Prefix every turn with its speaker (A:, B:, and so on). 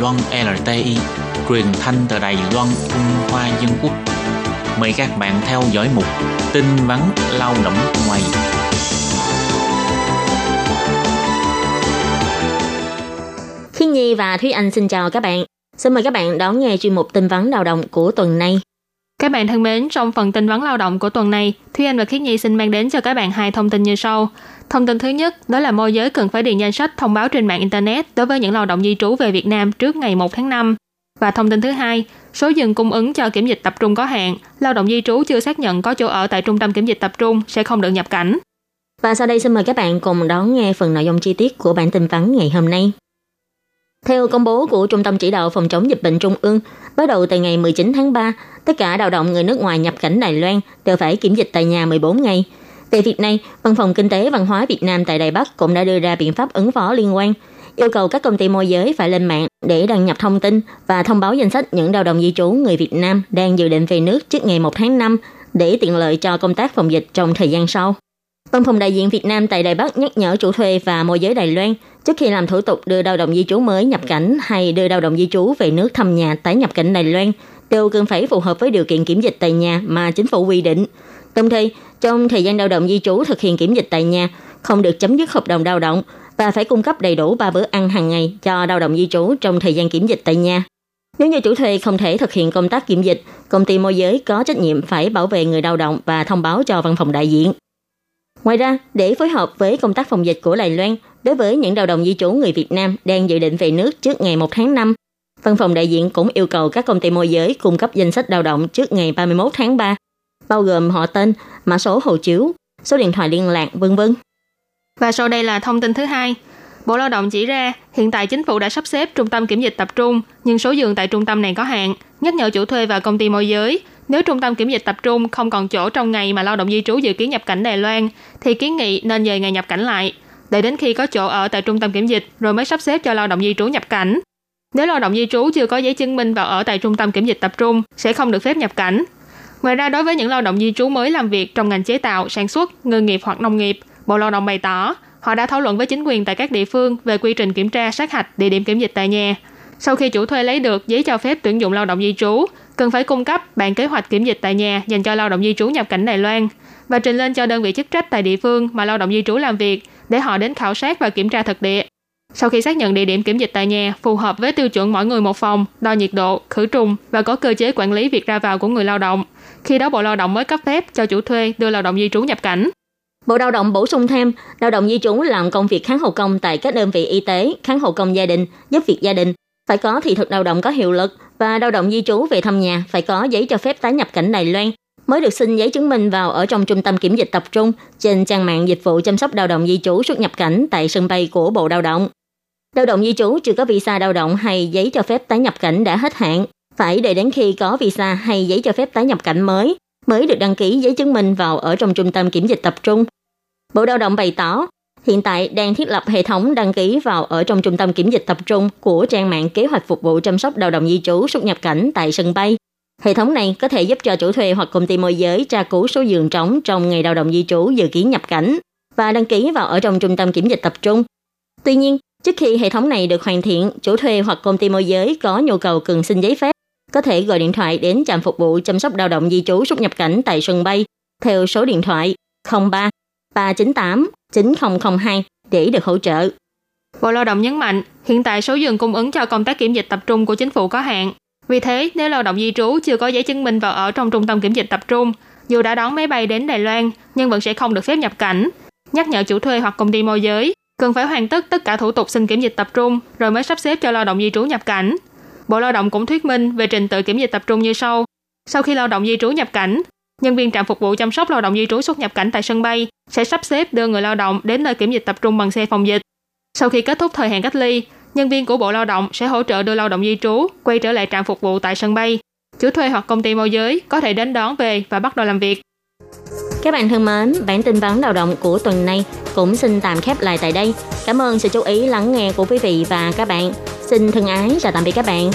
A: Loan LTI, truyền thanh từ Đài Loan, Trung Hoa Dân Quốc. Mời các bạn theo dõi mục tin vắn lao động ngoài.
B: Khiên Nhi và Thúy Anh xin chào các bạn. Xin mời các bạn đón nghe chuyên mục tin vắn lao động của tuần này.
C: Các bạn thân mến, trong phần tin vắn lao động của tuần này, Thúy Anh và Khiết Nhi xin mang đến cho các bạn hai thông tin như sau. Thông tin thứ nhất, đó là môi giới cần phải điền danh sách thông báo trên mạng Internet đối với những lao động di trú về Việt Nam trước ngày 1 tháng 5. Và thông tin thứ hai, số giường cung ứng cho kiểm dịch tập trung có hạn, lao động di trú chưa xác nhận có chỗ ở tại trung tâm kiểm dịch tập trung sẽ không được nhập cảnh.
B: Và sau đây xin mời các bạn cùng đón nghe phần nội dung chi tiết của bản tin vắn ngày hôm nay. Theo công bố của Trung tâm Chỉ đạo Phòng chống dịch bệnh Trung ương, bắt đầu từ ngày 19 tháng 3, tất cả lao động người nước ngoài nhập cảnh Đài Loan đều phải kiểm dịch tại nhà 14 ngày. Về việc này, Văn phòng Kinh tế Văn hóa Việt Nam tại Đài Bắc cũng đã đưa ra biện pháp ứng phó liên quan, yêu cầu các công ty môi giới phải lên mạng để đăng nhập thông tin và thông báo danh sách những lao động di trú người Việt Nam đang dự định về nước trước ngày 1 tháng 5 để tiện lợi cho công tác phòng dịch trong thời gian sau. Văn phòng đại diện Việt Nam tại Đài Bắc nhắc nhở chủ thuê và môi giới Đài Loan trước khi làm thủ tục đưa lao động di trú mới nhập cảnh hay đưa lao động di trú về nước thăm nhà tái nhập cảnh Đài Loan đều cần phải phù hợp với điều kiện kiểm dịch tại nhà mà chính phủ quy định. Đồng thời, trong thời gian lao động di trú thực hiện kiểm dịch tại nhà, không được chấm dứt hợp đồng lao động và phải cung cấp đầy đủ 3 bữa ăn hàng ngày cho lao động di trú trong thời gian kiểm dịch tại nhà. Nếu như chủ thuê không thể thực hiện công tác kiểm dịch, công ty môi giới có trách nhiệm phải bảo vệ người lao động và thông báo cho văn phòng đại diện. Ngoài ra, để phối hợp với công tác phòng dịch của Đài Loan, đối với những lao động di trú người Việt Nam đang dự định về nước trước ngày 1 tháng 5, văn phòng đại diện cũng yêu cầu các công ty môi giới cung cấp danh sách lao động trước ngày 31 tháng 3, bao gồm họ tên, mã số hộ chiếu, số điện thoại liên lạc, vân vân.
C: Và sau đây là thông tin thứ hai. Bộ Lao động chỉ ra, hiện tại chính phủ đã sắp xếp trung tâm kiểm dịch tập trung, nhưng số giường tại trung tâm này có hạn, nhắc nhở chủ thuê và công ty môi giới nếu trung tâm kiểm dịch tập trung không còn chỗ trong ngày mà lao động di trú dự kiến nhập cảnh Đài Loan, thì kiến nghị nên dời ngày nhập cảnh lại, để đến khi có chỗ ở tại trung tâm kiểm dịch rồi mới sắp xếp cho lao động di trú nhập cảnh. Nếu lao động di trú chưa có giấy chứng minh vào ở tại trung tâm kiểm dịch tập trung, sẽ không được phép nhập cảnh. Ngoài ra, đối với những lao động di trú mới làm việc trong ngành chế tạo, sản xuất, ngư nghiệp hoặc nông nghiệp, Bộ Lao động bày tỏ họ đã thảo luận với chính quyền tại các địa phương về quy trình kiểm tra sát hạch địa điểm kiểm dịch tại nhà. Sau khi chủ thuê lấy được giấy cho phép tuyển dụng lao động di trú, cần phải cung cấp bản kế hoạch kiểm dịch tại nhà dành cho lao động di trú nhập cảnh Đài Loan và trình lên cho đơn vị chức trách tại địa phương mà lao động di trú làm việc để họ đến khảo sát và kiểm tra thực địa. Sau khi xác nhận địa điểm kiểm dịch tại nhà phù hợp với tiêu chuẩn mỗi người một phòng, đo nhiệt độ, khử trùng và có cơ chế quản lý việc ra vào của người lao động, khi đó Bộ Lao động mới cấp phép cho chủ thuê đưa lao động di trú nhập cảnh.
B: Bộ Lao động bổ sung thêm, lao động di trú làm công việc kháng hậu công tại các đơn vị y tế, kháng hậu công gia đình, giúp việc gia đình, phải có thị thực lao động có hiệu lực và lao động di trú về thăm nhà phải có giấy cho phép tái nhập cảnh Đài Loan mới được xin giấy chứng minh vào ở trong trung tâm kiểm dịch tập trung trên trang mạng dịch vụ chăm sóc lao động di trú xuất nhập cảnh tại sân bay của Bộ Lao động. Lao động di trú chưa có visa lao động hay giấy cho phép tái nhập cảnh đã hết hạn, phải đợi đến khi có visa hay giấy cho phép tái nhập cảnh mới mới được đăng ký giấy chứng minh vào ở trong trung tâm kiểm dịch tập trung. Bộ Lao động bày tỏ, hiện tại đang thiết lập hệ thống đăng ký vào ở trong trung tâm kiểm dịch tập trung của trang mạng kế hoạch phục vụ chăm sóc lao động di trú xuất nhập cảnh tại sân bay. Hệ thống này có thể giúp cho chủ thuê hoặc công ty môi giới tra cứu số giường trống trong ngày lao động di trú dự kiến nhập cảnh và đăng ký vào ở trong trung tâm kiểm dịch tập trung. Tuy nhiên, trước khi hệ thống này được hoàn thiện, chủ thuê hoặc công ty môi giới có nhu cầu cần xin giấy phép, có thể gọi điện thoại đến trạm phục vụ chăm sóc lao động di trú xuất nhập cảnh tại sân bay theo số điện thoại 03 398 9002 để được hỗ trợ.
C: Bộ Lao động nhấn mạnh, hiện tại số giường cung ứng cho công tác kiểm dịch tập trung của chính phủ có hạn. Vì thế, nếu lao động di trú chưa có giấy chứng minh vào ở trong trung tâm kiểm dịch tập trung, dù đã đón máy bay đến Đài Loan, nhưng vẫn sẽ không được phép nhập cảnh. Nhắc nhở chủ thuê hoặc công ty môi giới, cần phải hoàn tất tất cả thủ tục xin kiểm dịch tập trung rồi mới sắp xếp cho lao động di trú nhập cảnh. Bộ Lao động cũng thuyết minh về trình tự kiểm dịch tập trung như sau. Sau khi lao động di trú nhập cảnh, nhân viên trạm phục vụ chăm sóc lao động di trú xuất nhập cảnh tại sân bay sẽ sắp xếp đưa người lao động đến nơi kiểm dịch tập trung bằng xe phòng dịch. Sau khi kết thúc thời hạn cách ly, nhân viên của Bộ Lao động sẽ hỗ trợ đưa lao động di trú quay trở lại trạm phục vụ tại sân bay. Chủ thuê hoặc công ty môi giới có thể đến đón về và bắt đầu làm việc.
B: Các bạn thân mến, bản tin vắn lao động của tuần này cũng xin tạm khép lại tại đây. Cảm ơn sự chú ý lắng nghe của quý vị và các bạn. Xin thân ái chào tạm biệt các bạn.